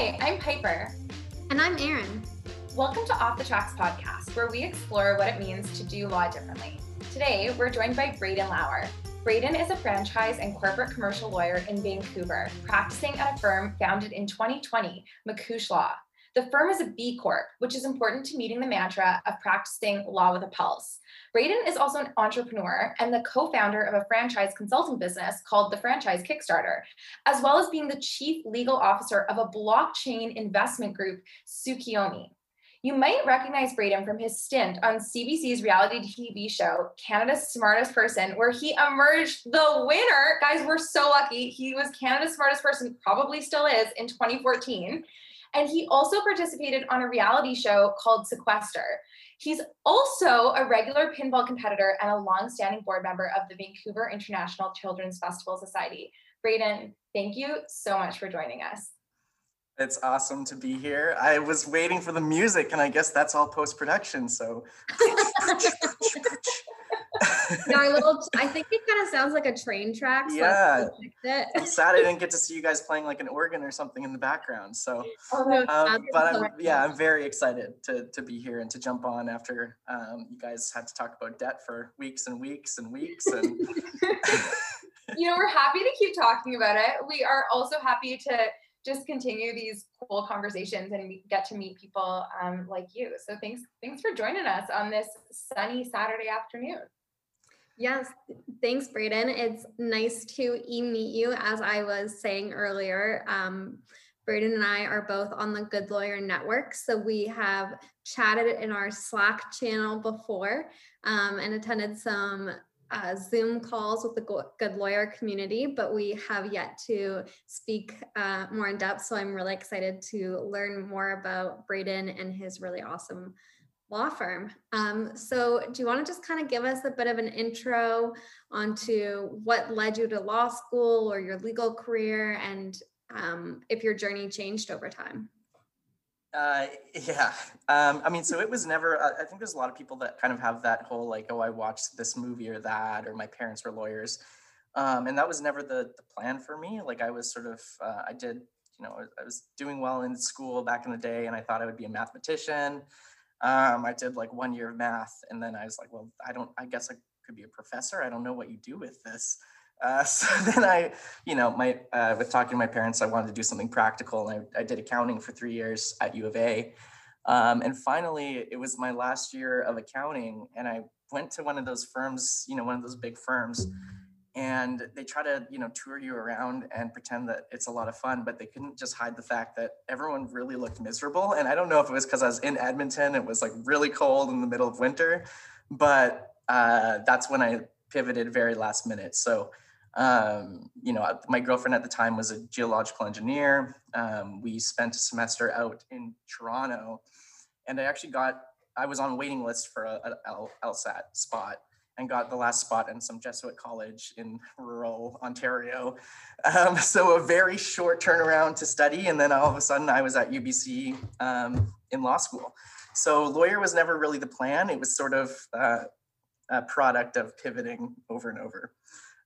Hi, I'm Piper. And I'm Erin. Welcome to Off the Tracks podcast, where we explore what it means to do law differently. Today, we're joined by Braden Lauer. Braden is a franchise and corporate commercial lawyer in Vancouver, practicing at a firm founded in 2020, McCouche Law. The firm is a B Corp, which is important to meeting the mantra of practicing law with a pulse. Braden is also an entrepreneur and the co founder of a franchise consulting business called the Franchise Kickstarter, as well as being the chief legal officer of a blockchain investment group, Tsukiyomi. You might recognize Braden from his stint on CBC's reality TV show, Canada's Smartest Person, where he emerged the winner. Guys, we're so lucky. He was Canada's Smartest Person, probably still is, in 2014. And he also participated on a reality show called Sequester. He's also a regular pinball competitor and a long-standing board member of the Vancouver International Children's Festival Society. Braden, thank you so much for joining us. It's awesome to be here. I was waiting for the music, and I guess that's all post production. So, our little, I think it kind of sounds like a train track. So yeah. I'm sad I didn't get to see you guys playing like an organ or something in the background. So, oh, no, um, but I'm, yeah, I'm very excited to, to be here and to jump on after um, you guys had to talk about debt for weeks and weeks and weeks. And, you know, we're happy to keep talking about it. We are also happy to just continue these cool conversations and get to meet people um, like you. So thanks, thanks for joining us on this sunny Saturday afternoon. Yes, thanks, Braden. It's nice to meet you. As I was saying earlier, um, Braden and I are both on the Good Lawyer Network. So we have chatted in our Slack channel before um, and attended some uh, Zoom calls with the Good Lawyer community, but we have yet to speak uh, more in depth. So I'm really excited to learn more about Braden and his really awesome law firm. Um, so, do you want to just kind of give us a bit of an intro onto what led you to law school or your legal career and um, if your journey changed over time? Uh, yeah. Um, I mean, so it was never, I think there's a lot of people that kind of have that whole like, oh, I watched this movie or that, or my parents were lawyers. Um, and that was never the, the plan for me. Like, I was sort of, uh, I did, you know, I was doing well in school back in the day, and I thought I would be a mathematician. Um, I did like one year of math, and then I was like, well, I don't. I guess I could be a professor. I don't know what you do with this. Uh, so then I, you know, my uh, with talking to my parents, I wanted to do something practical, and I, I did accounting for three years at U of A. Um, and finally, it was my last year of accounting, and I went to one of those firms, you know, one of those big firms, and they try to you know tour you around and pretend that it's a lot of fun but they couldn't just hide the fact that everyone really looked miserable. And i don't know if it was because i was in edmonton it was like really cold in the middle of winter but uh, that's when i pivoted very last minute. So um, you know my girlfriend at the time was a geological engineer. Um, we spent a semester out in toronto and i actually got i was on waiting list for a, a lsat spot and got the last spot in some Jesuit college in rural Ontario. Um, so a very short turnaround to study. And then all of a sudden I was at UBC um, in law school. So lawyer was never really the plan. It was sort of uh, a product of pivoting over and over.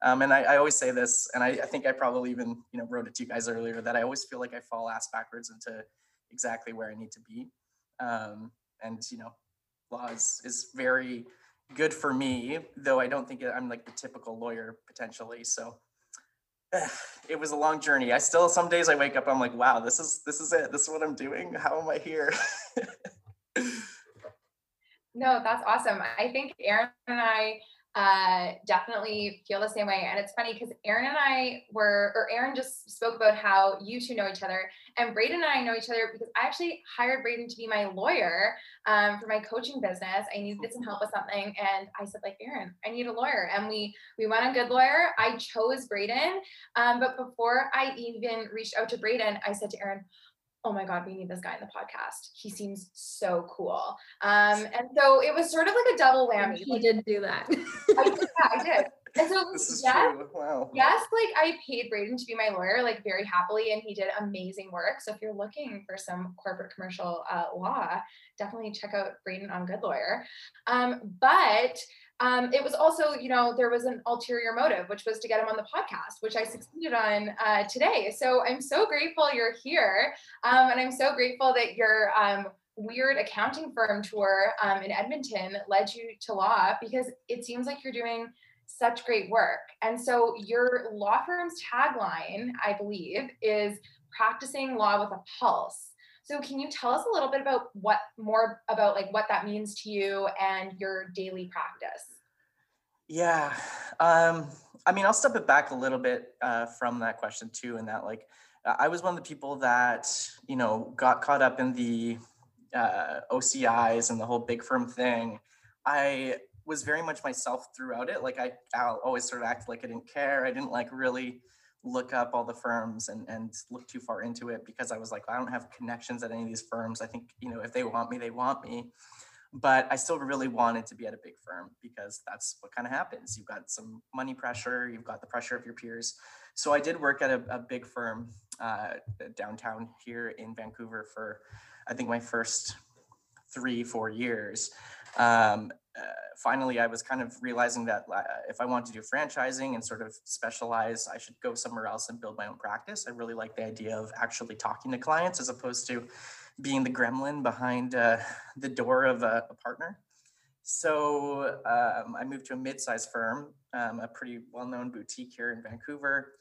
Um, and I, I, always say this, and I, I, think I probably even you know wrote it to you guys earlier that I always feel like I fall ass backwards into exactly where I need to be. Um, and you know, law is, is very good for me, though I don't think I'm like the typical lawyer potentially. So it was a long journey. I still some days I wake up, I'm like, wow, this is this is it. This is what I'm doing. How am I here? no, that's awesome. I think Erin and I uh, definitely feel the same way. And it's funny because Erin and I were, or Erin just spoke about how you two know each other, and Braden and I know each other because I actually hired Braden to be my lawyer um, for my coaching business. I needed some help with something, and I said, like, Erin, I need a lawyer, and we we went on Good Lawyer. I chose Braden, um, but before I even reached out to Braden, I said to Erin, oh my god we need this guy in the podcast. He seems so cool. Um and so it was sort of like a double whammy. he did do that. I did, yeah, I did and so this is yes, true. Wow. yes like i paid braden to be my lawyer like very happily and he did amazing work so if you're looking for some corporate commercial uh, law definitely check out braden on good lawyer um but um, it was also, you know, there was an ulterior motive, which was to get him on the podcast, which I succeeded on uh, today. So I'm so grateful you're here. Um, and I'm so grateful that your um, weird accounting firm tour um, in Edmonton led you to law because it seems like you're doing such great work. And so your law firm's tagline, I believe, is practicing law with a pulse. So can you tell us a little bit about what more about like what that means to you and your daily practice? Yeah. Um, I mean, I'll step it back a little bit uh, from that question too, and that like I was one of the people that you know got caught up in the uh, OCIs and the whole big firm thing. I was very much myself throughout it. Like I, I'll always sort of act like I didn't care. I didn't like really look up all the firms and, and look too far into it because I was like, I don't have connections at any of these firms. I think, you know, if they want me, they want me. But I still really wanted to be at a big firm because that's what kind of happens. You've got some money pressure, you've got the pressure of your peers. So I did work at a, a big firm uh, downtown here in Vancouver for, I think, my first three, four years. Um, uh, finally, I was kind of realizing that uh, if I want to do franchising and sort of specialize, I should go somewhere else and build my own practice. I really like the idea of actually talking to clients as opposed to being the gremlin behind uh, the door of a, a partner. So um, I moved to a mid-sized firm, um, a pretty well-known boutique here in Vancouver,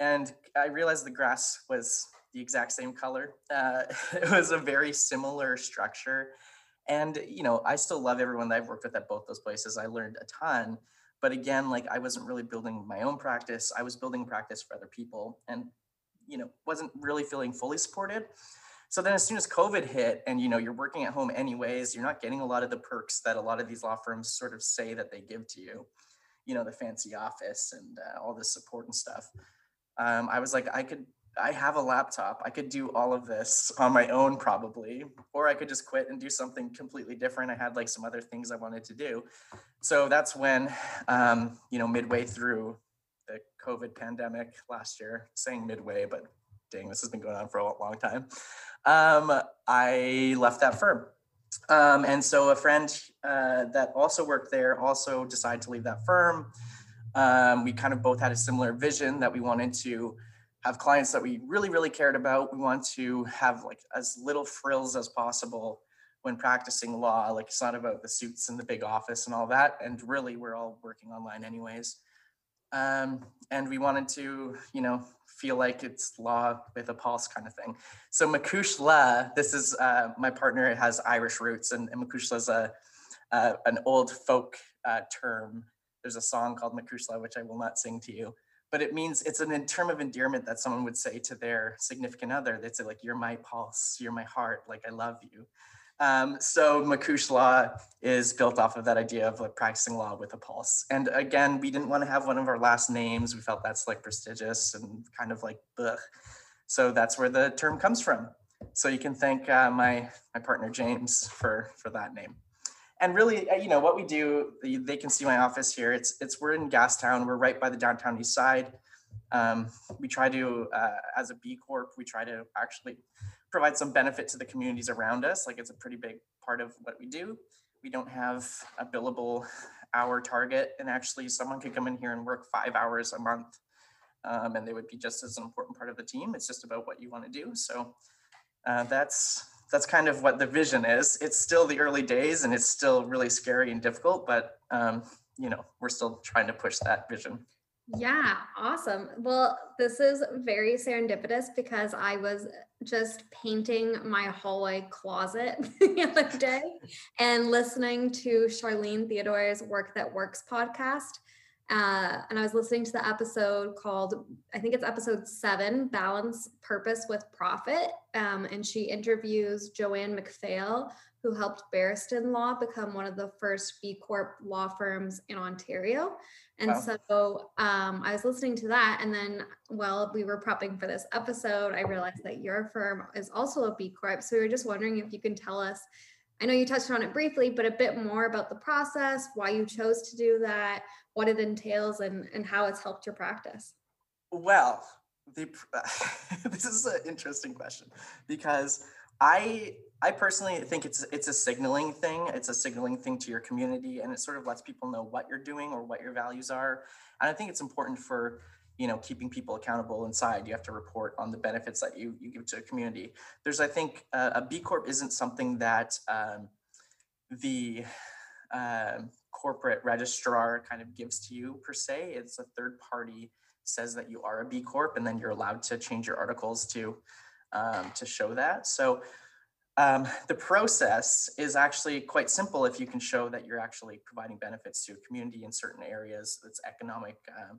and I realized the grass was the exact same color. Uh, it was a very similar structure and, you know, I still love everyone that I've worked with at both those places. I learned a ton. But again, like I wasn't really building my own practice. I was building practice for other people and, you know, wasn't really feeling fully supported. So then as soon as COVID hit and, you know, you're working at home anyways, you're not getting a lot of the perks that a lot of these law firms sort of say that they give to you, you know, the fancy office and uh, all this support and stuff. Um, I was like, I could I have a laptop. I could do all of this on my own probably, or I could just quit and do something completely different. I had like some other things I wanted to do. So that's when, um, you know, midway through the COVID pandemic last year, saying midway, but dang, this has been going on for a long time. Um, I left that firm. Um, and so a friend uh, that also worked there also decided to leave that firm. Um, we kind of both had a similar vision that we wanted to have clients that we really, really cared about. We want to have like as little frills as possible when practicing law. Like it's not about the suits and the big office and all that. And really, we're all working online anyways. Um, and we wanted to, you know, feel like it's law with a pulse kind of thing. So Macushla, this is uh, my partner it has Irish roots, and, and Macushla is a uh, an old folk uh, term. There's a song called Macushla, which I will not sing to you, but it means it's an term of endearment that someone would say to their significant other. They'd say like, "You're my pulse, you're my heart, like I love you." Um, so Makush law is built off of that idea of like practicing law with a pulse. And again, we didn't want to have one of our last names. We felt that's like prestigious and kind of like ugh. So that's where the term comes from. So you can thank uh, my my partner James for for that name and really, uh, you know, what we do, they can see my office here. It's it's we're in Gastown. We're right by the downtown east side. Um, we try to, uh, as a B Corp, we try to actually provide some benefit to the communities around us. Like it's a pretty big part of what we do. We don't have a billable hour target, and actually, someone could come in here and work five hours a month, um, and they would be just as an important part of the team. It's just about what you want to do. So uh, that's that's kind of what the vision is. It's still the early days and it's still really scary and difficult, but um, you know, we're still trying to push that vision. Yeah, awesome. Well, this is very serendipitous because I was just painting my hallway closet the other day and listening to Charlene Theodore's Work That Works podcast. Uh, and I was listening to the episode called, I think it's episode seven, Balance Purpose with Profit. Um, and she interviews Joanne McPhail, who helped Barriston Law become one of the first B Corp law firms in Ontario. And wow. so um, I was listening to that. And then while we were prepping for this episode, I realized that your firm is also a B Corp. So we were just wondering if you can tell us I know you touched on it briefly, but a bit more about the process, why you chose to do that, what it entails, and, and how it's helped your practice. Well, the, this is an interesting question because I I personally think it's it's a signaling thing. It's a signaling thing to your community, and it sort of lets people know what you're doing or what your values are. And I think it's important for you know keeping people accountable inside. You have to report on the benefits that you you give to a community. There's I think uh, a B Corp isn't something that um, the uh, corporate registrar kind of gives to you per se. It's a third party says that you are a B Corp, and then you're allowed to change your articles to um, to show that. So um, the process is actually quite simple if you can show that you're actually providing benefits to a community in certain areas. That's economic, um,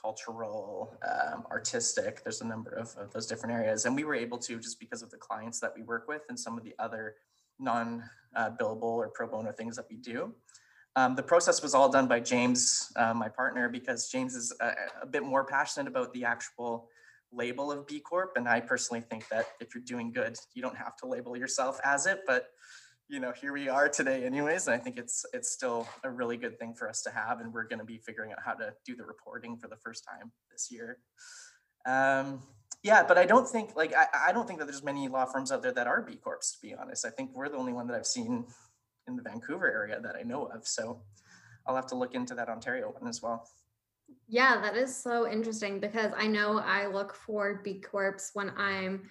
cultural, um, artistic. There's a number of, of, those different areas, and we were able to just because of the clients that we work with and some of the other non-billable uh, or pro bono things that we do. Um, the process was all done by James, uh, my partner, because James is a, a, bit more passionate about the actual label of B Corp. And I personally think that if you're doing good, you don't have to label yourself as it. But you know, here we are today, anyways. And I think it's it's still a really good thing for us to have. And we're going to be figuring out how to do the reporting for the first time this year. Um, yeah, but I don't think like I, I don't think that there's many law firms out there that are B Corps, to be honest. I think we're the only one that I've seen in the Vancouver area that I know of. So I'll have to look into that Ontario one as well. Yeah, that is so interesting because I know I look for B Corps when I'm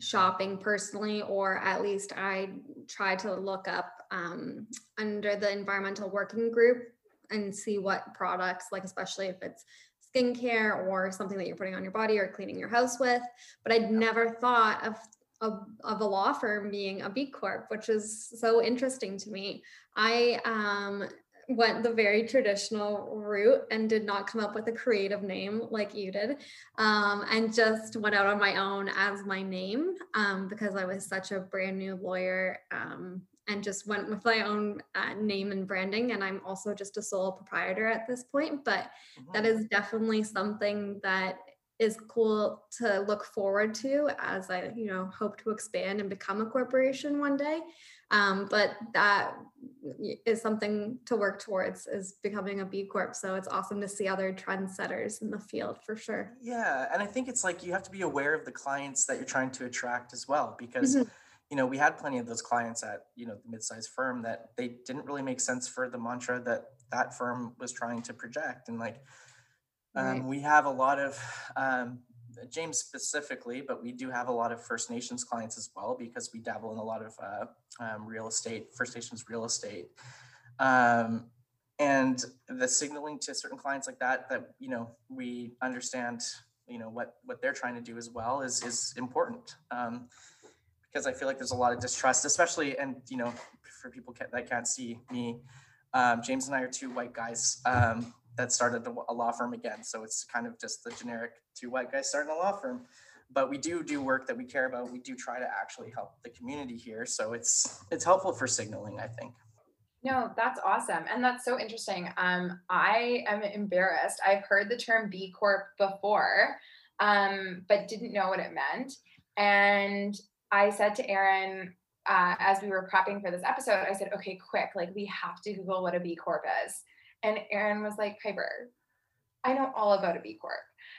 shopping personally, or at least I try to look up um, under the environmental working group and see what products, like especially if it's skincare or something that you're putting on your body or cleaning your house with. But I'd never thought of of, of a law firm being a B Corp, which is so interesting to me. I um, went the very traditional route and did not come up with a creative name like you did um, and just went out on my own as my name um, because i was such a brand new lawyer um, and just went with my own uh, name and branding and i'm also just a sole proprietor at this point but mm-hmm. that is definitely something that is cool to look forward to as I, you know, hope to expand and become a corporation one day. Um, but that is something to work towards is becoming a B Corp. So it's awesome to see other trendsetters in the field for sure. Yeah. And I think it's like you have to be aware of the clients that you're trying to attract as well, because mm-hmm. you know, we had plenty of those clients at, you know, the mid-sized firm that they didn't really make sense for the mantra that that firm was trying to project. And like, um, right. We have a lot of um, James specifically, but we do have a lot of First Nations clients as well because we dabble in a lot of uh, um, real estate, First Nations real estate. Um, and the signaling to certain clients like that, that, you know, we understand, you know, what, what they're trying to do as well is, is important. Um, because I feel like there's a lot of distrust, especially, and, you know, for people that can't see me, um, James and I are two white guys um, that started a law firm again. So it's kind of just the generic two white guys starting a law firm. But we do do work that we care about. We do try to actually help the community here. So it's it's helpful for signaling, I think. No, that's awesome. And that's so interesting. Um, I am embarrassed. I've heard the term B Corp before, um, but didn't know what it meant. And I said to Erin, uh, as we were prepping for this episode, I said, okay, quick, like we have to Google what a B Corp is. And Erin was like, Piper, I know all about a B Corp.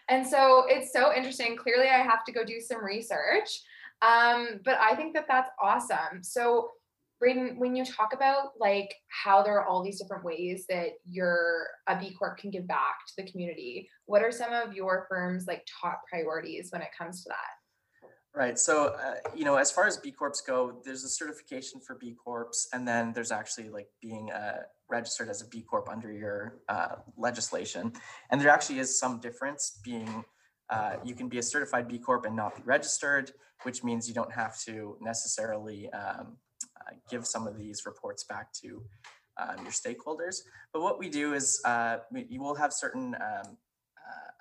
And so it's so interesting. Clearly, I have to go do some research. Um, but I think that that's awesome. So, Braden, when you talk about like how there are all these different ways that your a B Corp can give back to the community, what are some of your firm's like top priorities when it comes to that? Right. So, uh, you know, as far as B Corps go, there's a certification for B Corps, and then there's actually like being uh, registered as a B Corp under your uh, legislation. And there actually is some difference being uh, you can be a certified B Corp and not be registered, which means you don't have to necessarily um, uh, give some of these reports back to um, your stakeholders. But what we do is uh, we, you will have certain um,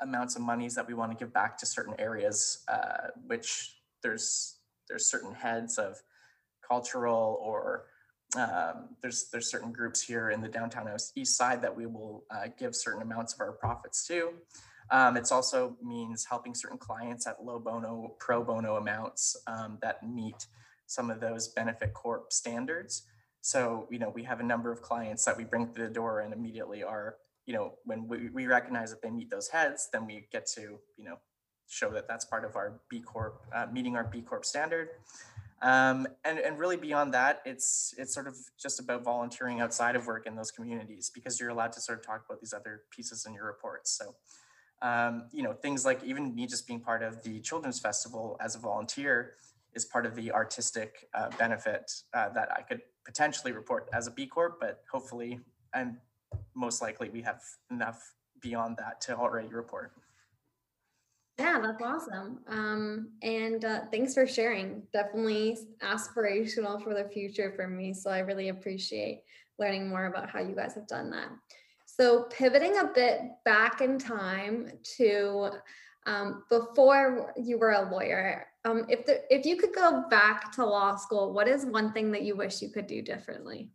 amounts of monies that we want to give back to certain areas, which there's there's certain heads of cultural or um, there's there's certain groups here in the downtown east side that we will uh, give certain amounts of our profits to. Um, also means helping certain clients at low bono, pro bono amounts um, that meet some of those benefit corp standards. So you know we have a number of clients that we bring to the door and immediately are you know when we, we recognize that they meet those heads, then we get to you know show that that's part of our B Corp, uh, meeting our B Corp standard. Um, and, and really beyond that, it's it's sort of just about volunteering outside of work in those communities because you're allowed to sort of talk about these other pieces in your reports. So, um, you know, things like even me just being part of the Children's Festival as a volunteer is part of the artistic uh, benefit uh, that I could potentially report as a B Corp, but hopefully and most likely we have enough beyond that to already report. Yeah, that's awesome. Um, and uh, thanks for sharing. Definitely aspirational for the future for me. So I really appreciate learning more about how you guys have done that. So pivoting a bit back in time to um, before you were a lawyer, um, if the, if you could go back to law school, what is one thing that you wish you could do differently?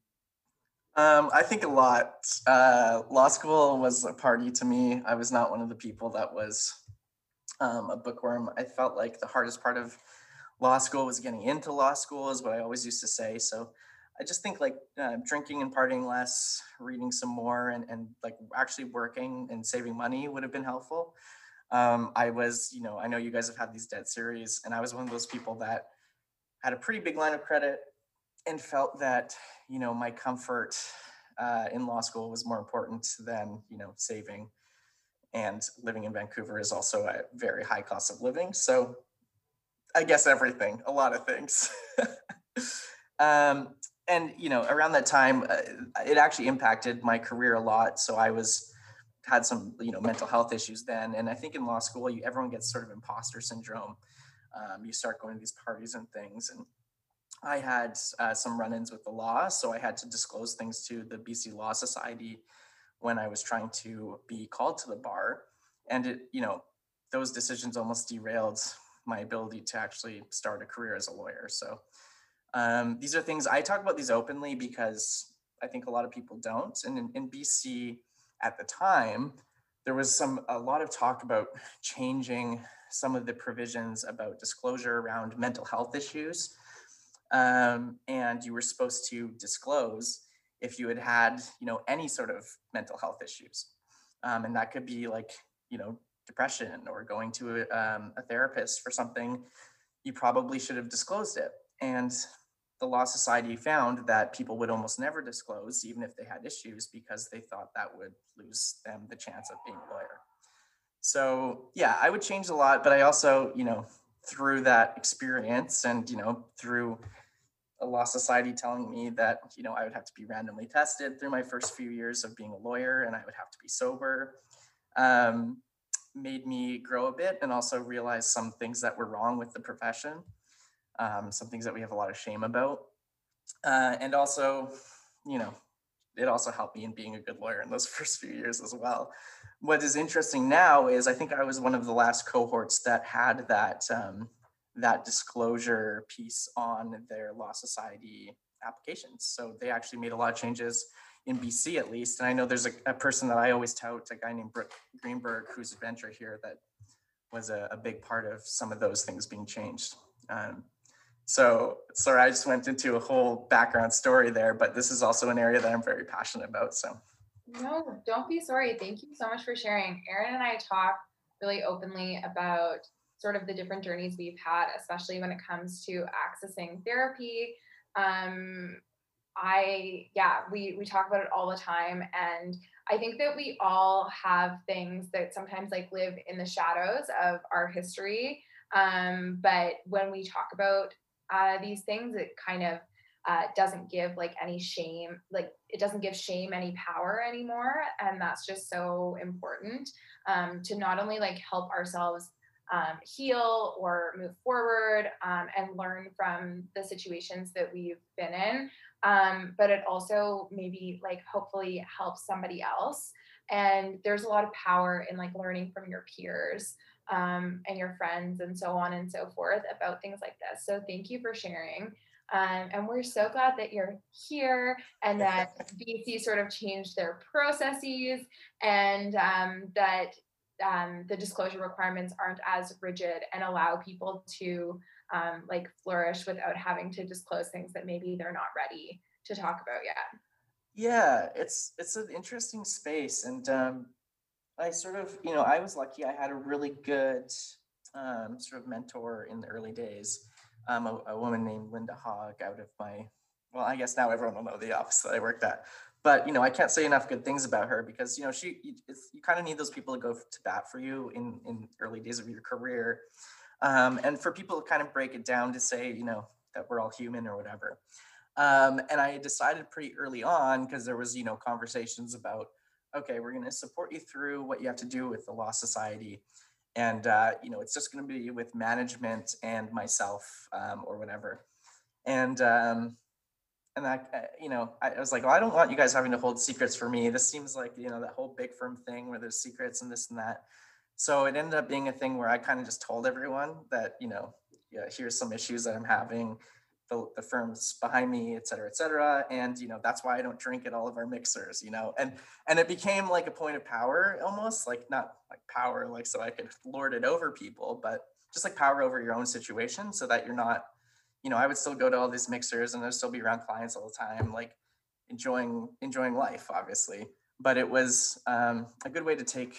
Um, I think a lot. Uh, law school was a party to me. I was not one of the people that was um, a bookworm. I felt like the hardest part of law school was getting into law school, is what I always used to say. So I just think like uh, drinking and partying less, reading some more, and, and like actually working and saving money would have been helpful. Um, I was, you know, I know you guys have had these debt series, and I was one of those people that had a pretty big line of credit and felt that, you know, my comfort uh, in law school was more important than, you know, saving and living in Vancouver is also a very high cost of living. So I guess everything, a lot of things. um, and you know, around that time, uh, it actually impacted my career a lot. So I was had some you know mental health issues then, and I think in law school, you everyone gets sort of imposter syndrome. Um, you start going to these parties and things, and I had uh, some run-ins with the law, so I had to disclose things to the BC Law Society when I was trying to be called to the bar. And it, you know, those decisions almost derailed my ability to actually start a career as a lawyer. So um, these are things I talk about these openly because I think a lot of people don't. And in, in BC at the time, there was some a lot of talk about changing some of the provisions about disclosure around mental health issues. Um, and you were supposed to disclose if you had had, you know, any sort of mental health issues. Um, and that could be like, you know, depression or going to a, um, a therapist for something, you probably should have disclosed it. And the Law Society found that people would almost never disclose, even if they had issues, because they thought that would lose them the chance of being a lawyer. So, yeah, I would change a lot, but I also, you know, through that experience and, you know, through a law society telling me that you know I would have to be randomly tested through my first few years of being a lawyer and I would have to be sober um, made me grow a bit and also realize some things that were wrong with the profession um, some things that we have a lot of shame about. Uh, and also you know it also helped me in being a good lawyer in those first few years as well. What is interesting now is i think i was one of the last cohorts that had that um, that disclosure piece on their Law Society applications. So they actually made a lot of changes in BC at least. And I know there's a, a person that I always tout, a guy named Brook Greenberg, who's a bencher here that was a, a, big part of some of those things being changed. Um, so sorry, I just went into a whole background story there, but this is also an area that I'm very passionate about. So no, don't be sorry. Thank you so much for sharing. Erin and I talk really openly about sort of the different journeys we've had, especially when it comes to accessing therapy. Um, I yeah, we we talk about it all the time, and I think that we all have things that sometimes like live in the shadows of our history. Um, but when we talk about uh, these things, it kind of uh, doesn't give like any shame, like it doesn't give shame any power anymore, and that's just so important um, to not only like help ourselves um, heal or move forward um, and learn from the situations that we've been in. Um, but it also maybe like hopefully helps somebody else. And there's a lot of power in like learning from your peers um, and your friends and so on and so forth about things like this. So thank you for sharing. Um, and we're so glad that you're here and that BC sort of changed their processes and um, that um, the disclosure requirements aren't as rigid and allow people to um, like flourish without having to disclose things that maybe they're not ready to talk about yet. Yeah, it's it's an interesting space, and um, I sort of you know I was lucky. I had a really good um, sort of mentor in the early days. um, a, a woman named Linda Hogg out of my, well, I guess now everyone will know the office that I worked at. But you know, I can't say enough good things about her because you know she, you, kind of need those people to go to bat for you in in early days of your career, um, and for people to kind of break it down to say, you know, that we're all human or whatever. Um, and I decided pretty early on because there was, you know, conversations about, okay, we're going to support you through what you have to do with the Law Society. And, uh, you know, it's just going to be with management and myself um, or whatever. And, um, and I, you know, I was like, well, I don't want you guys having to hold secrets for me. This seems like, you know, that whole big firm thing where there's secrets and this and that. So it ended up being a thing where I kind of just told everyone that, you know, yeah, here's some issues that I'm having the, the firms behind me, et cetera, et cetera. And, you know, that's why I don't drink at all of our mixers, you know, and, and it became like a point of power almost like not like power, like, so I could lord it over people, but just like power over your own situation so that you're not, you know, I would still go to all these mixers and I'd still be around clients all the time, like enjoying, enjoying life, obviously. But it was um, a good way to take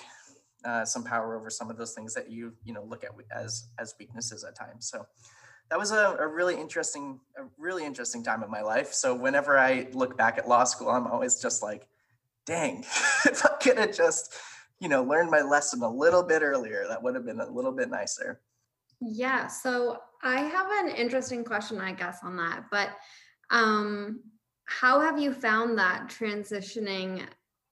uh, some power over some of those things that you, you know, look at as, as weaknesses at times. So that was a, a, really interesting, a really interesting time of my life. So whenever I look back at law school, I'm always just like, dang, if I could have just, you know, learned my lesson a little bit earlier, that would have been a little bit nicer. Yeah. So I have an interesting question, I guess, on that. But um, how have you found that transitioning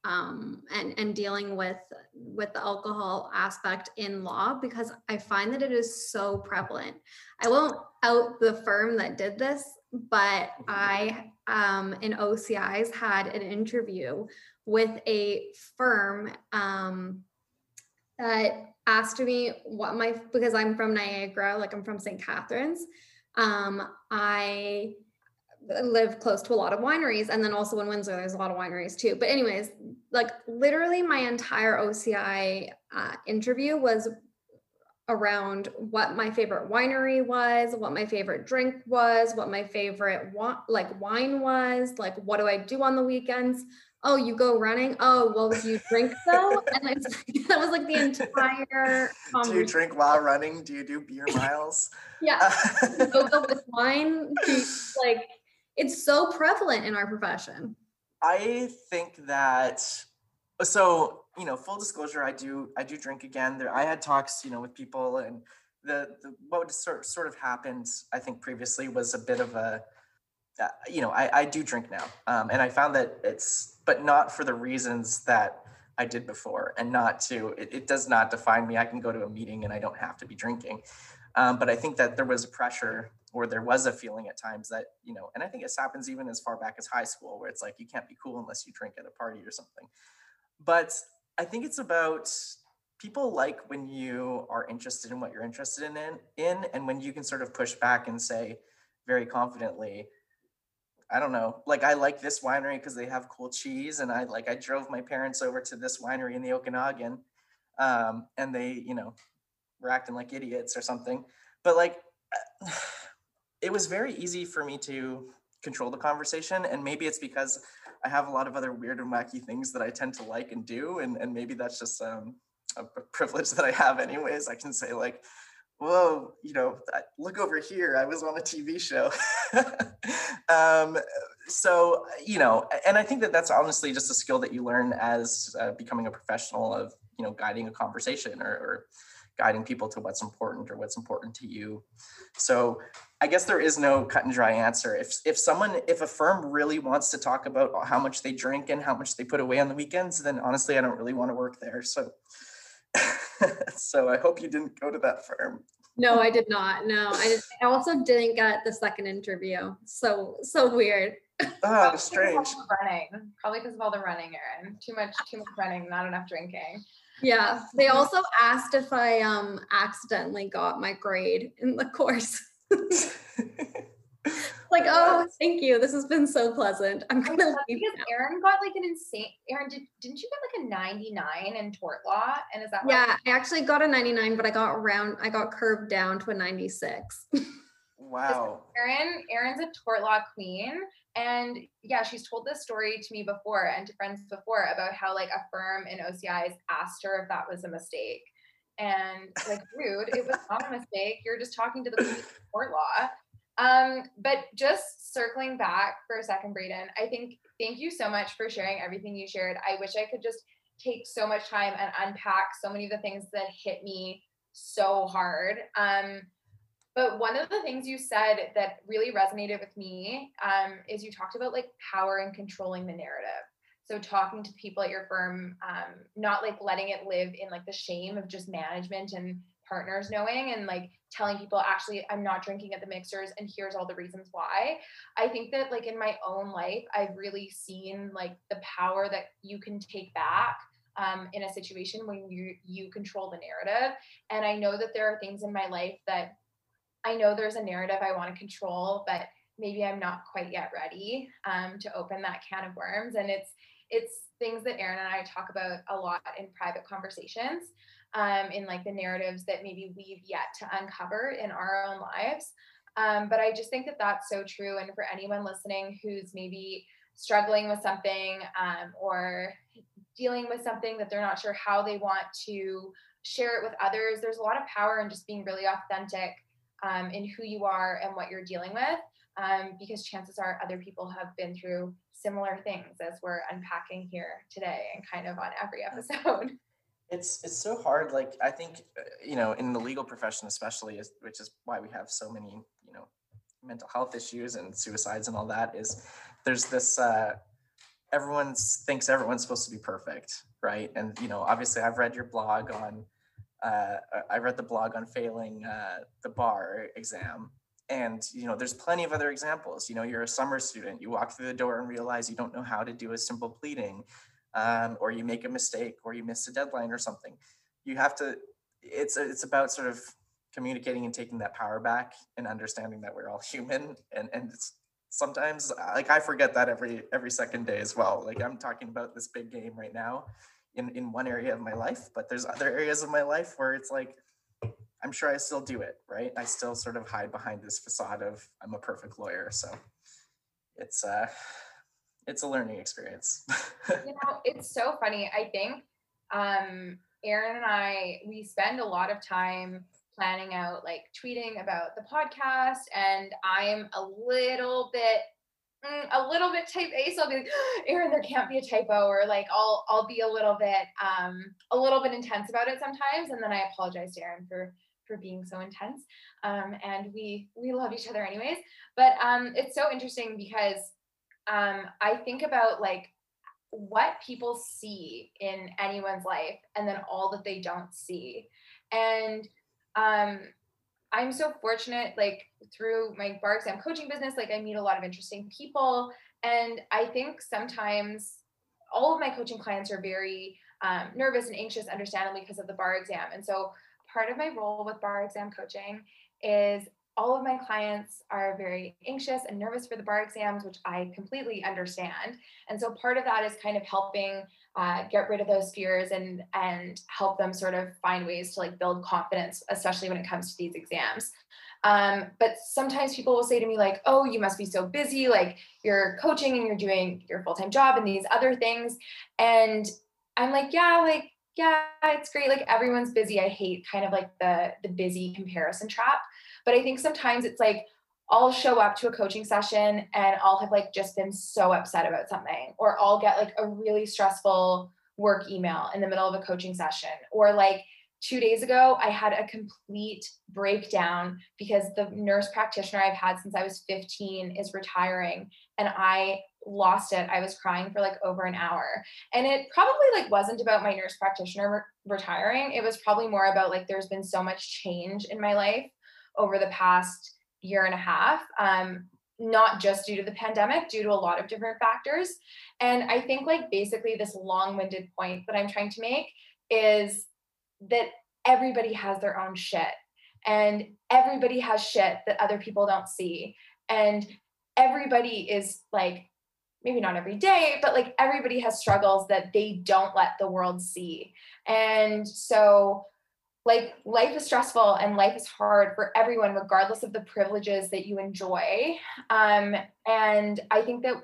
um, and and dealing with with the alcohol aspect in law because I find that it is so prevalent. I won't out the firm that did this, but I um, in OCI's had an interview with a firm um, that asked me what my because I'm from Niagara, like I'm from St. Catharines. Um, I live close to a lot of wineries and then also in windsor there's a lot of wineries too but anyways like literally my entire oci uh, interview was around what my favorite winery was what my favorite drink was what my favorite wa- like wine was like what do i do on the weekends oh you go running? Oh well do you drink though? And that was like the entire do you drink while running? Do you do beer miles? Yeah. Go with wine like it's so prevalent in our profession. I think that so you know full disclosure i do i do drink again. There i had talks you know with people and the, the what sort, sort of happened i think previously was a bit of a uh, you know I, I do drink now um, and i found that it's but not for the reasons that i did before and not to it, it does not define me. I can go to a meeting and i don't have to be drinking. Um, but i think that there was a pressure or there was a feeling at times that you know and i think this happens even as far back as high school where it's like you can't be cool unless you drink at a party or something. But i think it's about people like when you are interested in what you're interested in in and when you can sort of push back and say very confidently I don't know. Like I like this winery because they have cool cheese, and I like I drove my parents over to this winery in the Okanagan, um, and they you know were acting like idiots or something. But like it was very easy for me to control the conversation. And maybe it's because I have a lot of other weird and wacky things that I tend to like and do. And, and maybe that's just um, a privilege that I have, anyways. I can say, like, whoa, you know, look over here. I was on a TV show. um, so, you know, and I think that that's honestly just a skill that you learn as uh, becoming a professional of, you know, guiding a conversation or, or guiding people to what's important or what's important to you. So I guess there is no cut and dry answer. If if someone if a firm really wants to talk about how much they drink and how much they put away on the weekends, then honestly I don't really want to work there. So so I hope you didn't go to that firm. No, I did not. No, I, I also didn't get the second interview. So so weird. Oh, strange. Running, probably because of all the running, Erin. Too much, too much running, not enough drinking. Yeah. They also asked if I um accidentally got my grade in the course. like, oh, thank you. This has been so pleasant. I'm gonna leave. Because Erin got like an insane. Erin, did, didn't you get like a 99 in tort law? And is that yeah? I actually got a 99, but I got around. I got curved down to a 96. Wow. Erin, Erin's a tort law queen. And yeah, she's told this story to me before and to friends before about how like a firm in OCI's asked her if that was a mistake. And like, rude, it was not a mistake. You're just talking to the police court law. Um, but just circling back for a second, Braden, I think thank you so much for sharing everything you shared. I wish I could just take so much time and unpack so many of the things that hit me so hard. Um, but one of the things you said that really resonated with me um, is you talked about like power and controlling the narrative. So talking to people at your firm, um, not like letting it live in like the shame of just management and partners knowing and like telling people actually I'm not drinking at the mixers and here's all the reasons why. I think that like in my own life, I've really seen like the power that you can take back um, in a situation when you you control the narrative. And I know that there are things in my life that I know there's a narrative I want to control, but maybe I'm not quite yet ready um, to open that can of worms. And it's it's things that Erin and I talk about a lot in private conversations, um, in like the narratives that maybe we've yet to uncover in our own lives. Um, but I just think that that's so true. And for anyone listening who's maybe struggling with something um, or dealing with something that they're not sure how they want to share it with others, there's a lot of power in just being really authentic um, in who you are and what you're dealing with. Um, because chances are other people have been through similar things as we're unpacking here today and kind of on every episode. It's it's so hard. Like I think uh, you know in the legal profession especially, is, which is why we have so many you know mental health issues and suicides and all that. Is there's this uh, everyone thinks everyone's supposed to be perfect, right? And you know obviously I've read your blog on uh, I read the blog on failing uh, the bar exam. And you know, there's plenty of other examples. You know, you're a summer student. You walk through the door and realize you don't know how to do a simple pleading, um, or you make a mistake, or you miss a deadline or something. You have to. It's it's about sort of communicating and taking that power back and understanding that we're all human. And and it's sometimes like I forget that every every second day as well. Like I'm talking about this big game right now, in in one area of my life but there's other areas of my life where it's like i'm sure i still do it right i still sort of hide behind this facade of i'm a perfect lawyer so it's uh it's a learning experience you know it's so funny i think um erin and i we spend a lot of time planning out like tweeting about the podcast and i'm a little bit mm, a little bit type A. So I'll be like, Erin, there can't be a typo, or like I'll I'll be a little bit um a little bit intense about it sometimes, and then I apologize to Erin for for being so intense. Um, and we we love each other anyways. But um, it's so interesting because um, I think about like what people see in anyone's life, and then all that they don't see, and um, I'm so fortunate, like through my bar exam coaching business, like I meet a lot of interesting people. And I think sometimes all of my coaching clients are very um, nervous and anxious, understandably, because of the bar exam. And so part of my role with bar exam coaching is all of my clients are very anxious and nervous for the bar exams, which I completely understand. And so part of that is kind of helping uh, get rid of those fears and and help them sort of find ways to like build confidence, especially when it comes to these exams. Um, but sometimes people will say to me like, "Oh, you must be so busy. Like you're coaching and you're doing your full time job and these other things." And I'm like, "Yeah, like yeah, it's great. Like everyone's busy. I hate kind of like the the busy comparison trap." But I think sometimes it's like I'll show up to a coaching session and I'll have like just been so upset about something, or I'll get like a really stressful work email in the middle of a coaching session, or like two days ago, I had a complete breakdown because the nurse practitioner I've had since I was 15 is retiring and I lost it. I was crying for like over an hour. And it probably like wasn't about my nurse practitioner re- retiring. It was probably more about like there's been so much change in my life over the past year and a half, um, not just due to the pandemic, due to a lot of different factors. And I think, like, basically, this long winded point that I'm trying to make is that everybody has their own shit, and everybody has shit that other people don't see. And everybody is like, maybe not every day, but like everybody has struggles that they don't let the world see. And so like life is stressful and life is hard for everyone regardless of the privileges that you enjoy. Um, and i think that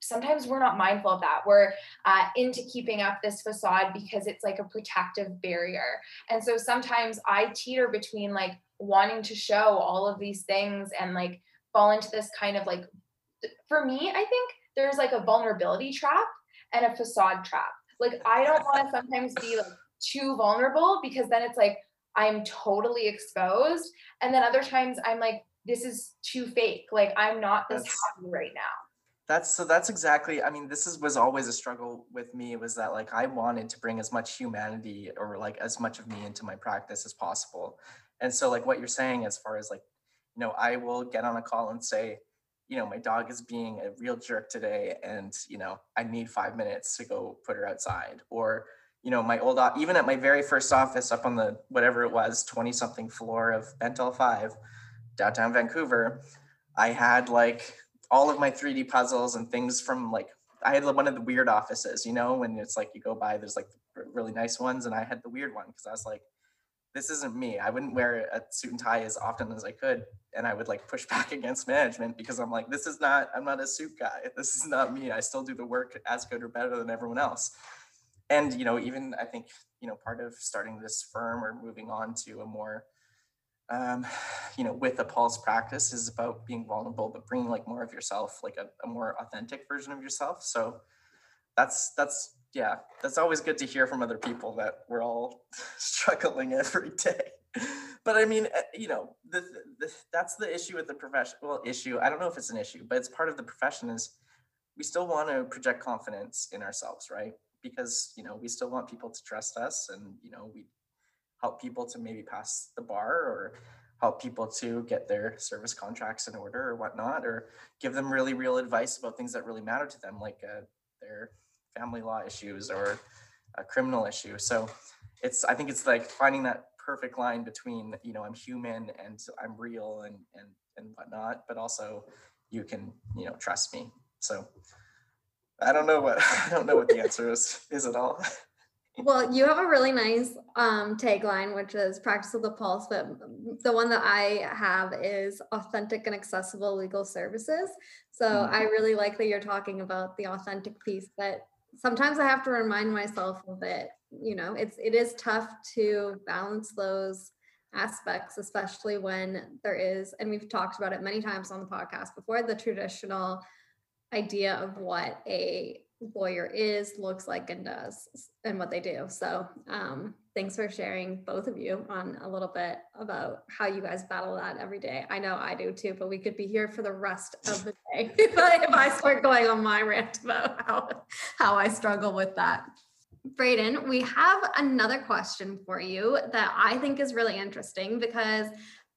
sometimes we're not mindful of that. We're uh, into keeping up this facade because it's like a protective barrier. And so sometimes i teeter between like wanting to show all of these things and like fall into this kind of like, for me, I think there's like a vulnerability trap and a facade trap. Like I don't want to sometimes be like too vulnerable because then it's like I'm totally exposed. And then other times I'm like, this is too fake. Like I'm not this that's, happy right now. That's so that's exactly I mean, this is was always a struggle with me was that like I wanted to bring as much humanity or like as much of me into my practice as possible. And so like what you're saying as far as like, you know, I will get on a call and say, you know, my dog is being a real jerk today and, you know, I need five minutes to go put her outside. Or, you know, my old, even at my very first office up on the, whatever it was, 20 something floor of Bentall 5, downtown Vancouver, I had like all of my 3D puzzles and things from like, I had one of the weird offices, you know, when it's like you go by, there's like really nice ones. And I had the weird one because I was like, this isn't me. I wouldn't wear a suit and tie as often as I could. And I would like push back against management because I'm like, this is not, I'm not a suit guy. This is not me. I still do the work as good or better than everyone else. And, you know, even I think, you know, part of starting this firm or moving on to a more, um, you know, with a pulse practice is about being vulnerable, but bringing like more of yourself, like a, a more authentic version of yourself. So that's, that's yeah, that's always good to hear from other people that we're all struggling every day. But I mean, eh, you know, the, the, that's the issue with the profession. Well, issue. I don't know if it's an issue, but it's part of the profession. Is we still want to project confidence in ourselves, right? Because you know, we still want people to trust us, and you know, we help people to maybe pass the bar or help people to get their service contracts in order or whatnot, or give them really real advice about things that really matter to them, like uh, their family law issues or a criminal issue. So it's I think it's like finding that perfect line between you know I'm human and I'm real and and and whatnot, but also you can you know trust me. So I don't know what I don't know what the answer is is at all. Well, you have a really nice um, tagline, which is practice of the pulse. But the one that I have is authentic and accessible legal services. So mm-hmm. I really like that you're talking about the authentic piece that sometimes I have to remind myself of it. You know, it's it is tough to balance those aspects, especially when there is, and we've talked about it many times on the podcast before, the traditional idea of what a lawyer is, looks like, and does, and what they do. So, um, thanks for sharing, both of you, on a little bit about how you guys battle that every day. I know I do too, but we could be here for the rest of the day if, I, if I start going on my rant about how, how I struggle with that. Braden, we have another question for you that I think is really interesting because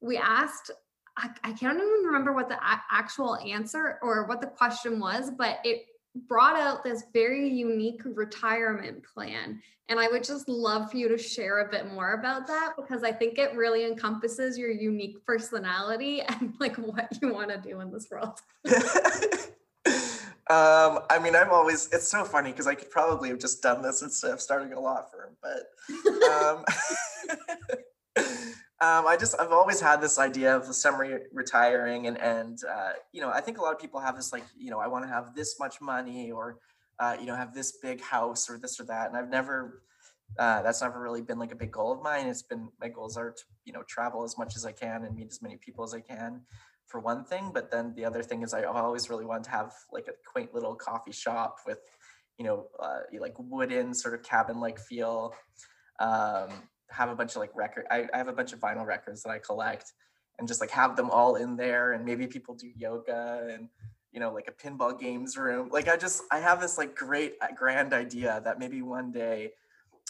we asked I, I, can't even remember what the a- actual answer or what the question was, but it brought out this very unique retirement plan. And I would just love for you to share a bit more about that because I think it really encompasses your unique personality and like what you want to do in this world. um, I mean, I'm always, it's so funny because I could probably have just done this instead of starting a law firm, but um, Um, I just I've always had this idea of the semi-retiring, and and uh, you know I think a lot of people have this like you know I want to have this much money or uh, you know have this big house or this or that, and I've never uh, that's never really been like a big goal of mine. It's been my goals are to you know travel as much as I can and meet as many people as I can for one thing, but then the other thing is I always really wanted to have like a quaint little coffee shop with you know uh, like wooden sort of cabin like feel. Um, have a bunch of like record I, I have a bunch of vinyl records that I collect and just like have them all in there and maybe people do yoga and you know like a pinball games room like I just I have this like great uh, grand idea that maybe one day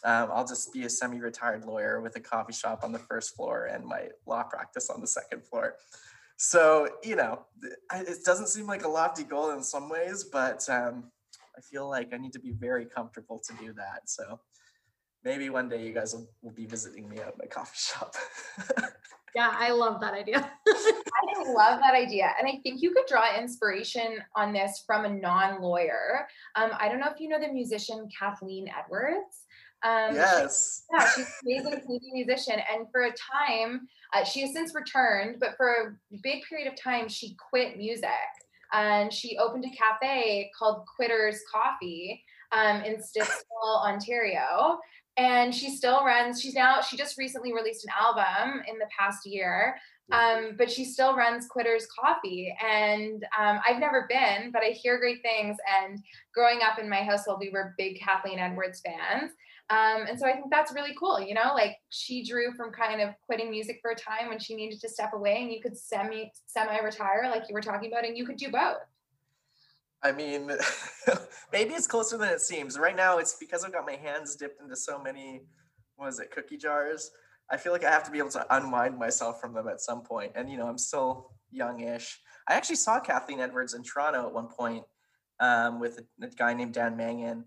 um, I'll just be a semi-retired lawyer with a coffee shop on the first floor and my law practice on the second floor. So you know, it doesn't seem like a lofty goal in some ways, but um, I feel like I need to be very comfortable to do that. So maybe one day you guys will, will be visiting me at my coffee shop. yeah, I love that idea. I love that idea. And I think you could draw inspiration on this from a non lawyer. Um, I don't know if you know the musician Kathleen Edwards. Um, yes. She, yeah, she's an amazing musician. And for a time, uh, she has since returned, but for a big period of time, she quit music and she opened a cafe called Quitters Coffee um, in Stittsville, Ontario and she still runs she's now she just recently released an album in the past year Um, but she still runs Quitters Coffee, and um, I've never been, but I hear great things. And growing up in my household, we were big Kathleen Edwards fans. Um, and so I think that's really cool. You know, like she drew from kind of quitting music for a time when she needed to step away, and you could semi semi retire, like you were talking about, and you could do both. I mean, maybe it's closer than it seems. Right now, it's because I've got my hands dipped into so many, what is it, cookie jars. I feel like I have to be able to unwind myself from them at some point. And, you know, I'm still youngish. I actually saw Kathleen Edwards in Toronto at one point um, with a, a, guy named Dan Mangan.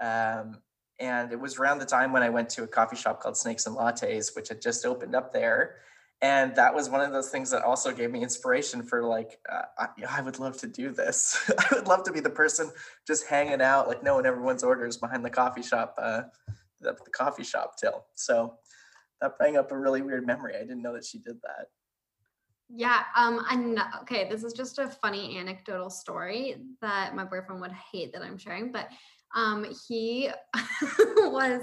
Um, and it was around the time when I went to a coffee shop called Snakes and Lattes, which had just opened up there and that was one of those things that also gave me inspiration for like uh, I, I, would love to do this. I would love to be the person just hanging out like knowing everyone's orders behind the coffee shop uh, the, the coffee shop till. So that brought up a really weird memory. I didn't know that she did that. Yeah um and okay this is just a funny anecdotal story that my boyfriend would hate that i'm sharing but um he was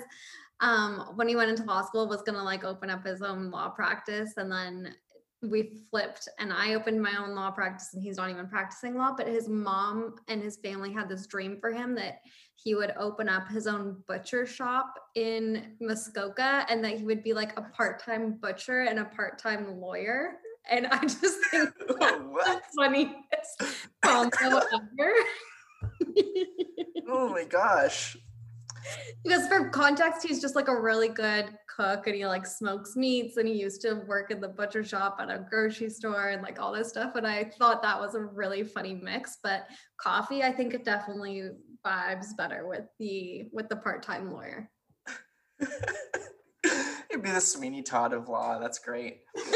um, when he went into law school was going to like open up his own law practice and then we flipped and I opened my own law practice and he's not even practicing law, but his mom and his family had this dream for him that he would open up his own butcher shop in Muskoka and that he would be like a part-time butcher and a part-time lawyer. And I just think that's the funniest combo ever. oh my gosh because for context, he's just like a really good cook and he like smokes meats and he used to work in the butcher shop at a grocery store and like all this stuff. And I thought that was a really funny mix. But coffee, I think it definitely vibes better with the with the part-time lawyer. It'd be the Sweeney Todd of law. That's great.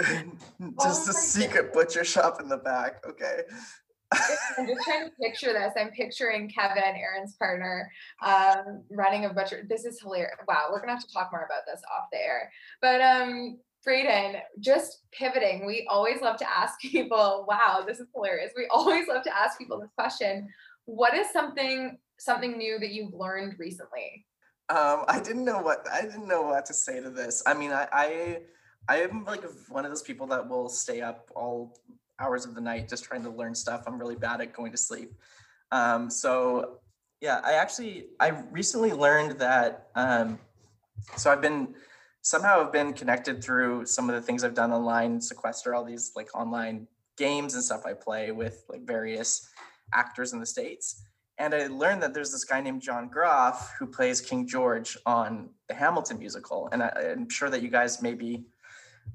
just oh a secret God. butcher shop in the back. Okay. I'm just trying to picture this. I'm picturing Kevin, Erin's partner, um, running a butcher. This is hilarious. Wow, we're gonna have to talk more about this off the air. But um, Braden, just pivoting, we always love to ask people, wow, this is hilarious. We always love to ask people this question. What is something something new that you've learned recently? Um, I didn't know what I didn't know what to say to this. I mean, I, I I am like one of those people that will stay up all hours of the night just trying to learn stuff. I'm really bad at going to sleep. Um, so yeah, I actually I recently learned that. Um, so I've been somehow I've been connected through some of the things I've done online, sequester all these like online games and stuff I play with like various actors in the states. And I learned that there's this guy named John Groff who plays King George on the Hamilton musical. And I, am sure that you guys maybe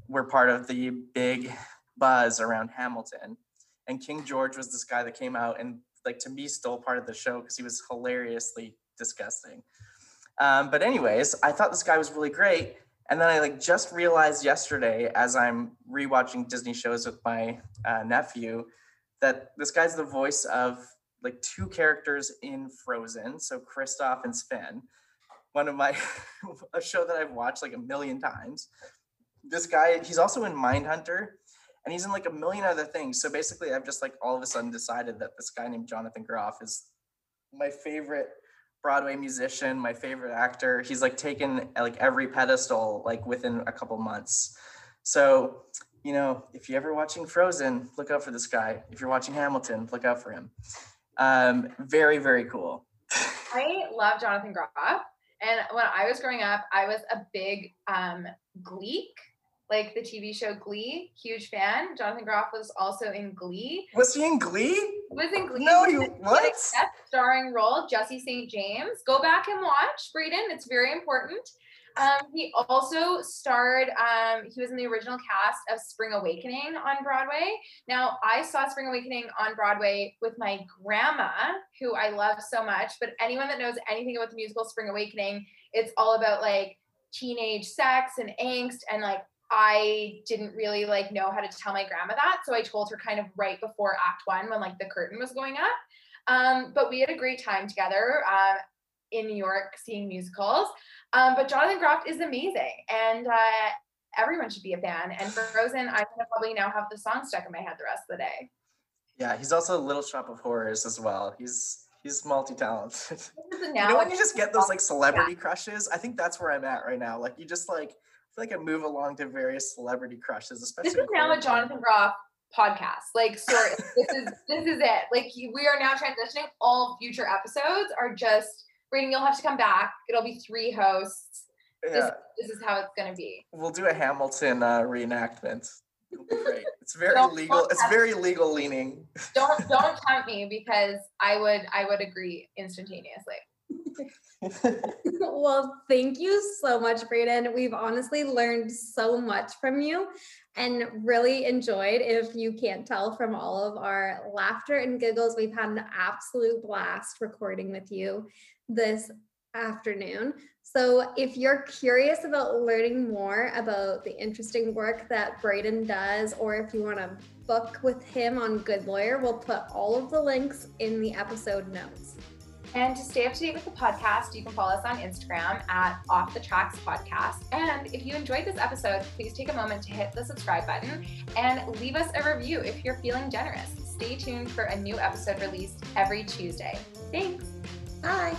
were part of the big buzz around Hamilton. And King George was this guy that came out and like to me stole part of the show because he was hilariously disgusting. Um, but anyways, I thought this guy was really great. And then I like just realized yesterday as I'm rewatching Disney shows with my uh, nephew that this guy's the voice of like two characters in Frozen. So Kristoff and Sven, one of my a show that I've watched like a million times. This guy, he's also in Mindhunter and he's in like a million other things. So basically, I've just like all of a sudden decided that this guy named Jonathan Groff is my favorite Broadway musician, my favorite actor. He's like taken like every pedestal like within a couple months. So, you know, if you're ever watching Frozen, look out for this guy. If you're watching Hamilton, look out for him. Um, very, very cool. I love Jonathan Groff. And when I was growing up, I was a big um, Gleek like the TV show Glee. Huge fan. Jonathan Groff was also in Glee. Was he in Glee? Was in Glee. No, you what? starring role, Jesse St. James. Go back and watch, Braden. It's very important. Um, he also starred, um, he was in the original cast of Spring Awakening on Broadway. Now, I saw Spring Awakening on Broadway with my grandma, who I love so much. But anyone that knows anything about the musical Spring Awakening, it's all about like teenage sex and angst and like I didn't really like know how to tell my grandma that. So I told her kind of right before act one when like the curtain was going up. Um, but we had a great time together uh, in New York seeing musicals. Um, but Jonathan Groff is amazing. And uh, everyone should be a fan. And for Frozen, I'm gonna probably now have the song stuck in my head the rest of the day. Yeah, he's also a Little Shop of Horrors as well. He's he's multi-talented. you know when you just get those like celebrity yeah. crushes? I think that's where I'm at right now. Like you just like like I move along to various celebrity crushes, especially. This is now a Jonathan Groff podcast. Like, sorry, this is this is it. Like, we are now transitioning. All future episodes are just. Braden, you'll have to come back. It'll be three hosts. Yeah. This, this is how it's gonna be. We'll do a Hamilton uh, reenactment. Great. It's very Don't- legal. It's very legal leaning. Don't don't tempt me because I would I would agree instantaneously. well, thank you so much, Braden. We've honestly learned so much from you and really enjoyed, if you can't tell from all of our laughter and giggles, we've had an absolute blast recording with you this afternoon. So, if you're curious about learning more about the interesting work that Braden does, or if you want to book with him on Good Lawyer, we'll put all of the links in the episode notes. And to stay up to date with the podcast, you can follow us on Instagram at Off the Tracks Podcast. And if you enjoyed this episode, please take a moment to hit the subscribe button and leave us a review if you're feeling generous. Stay tuned for a new episode released every Tuesday. Thanks. Bye.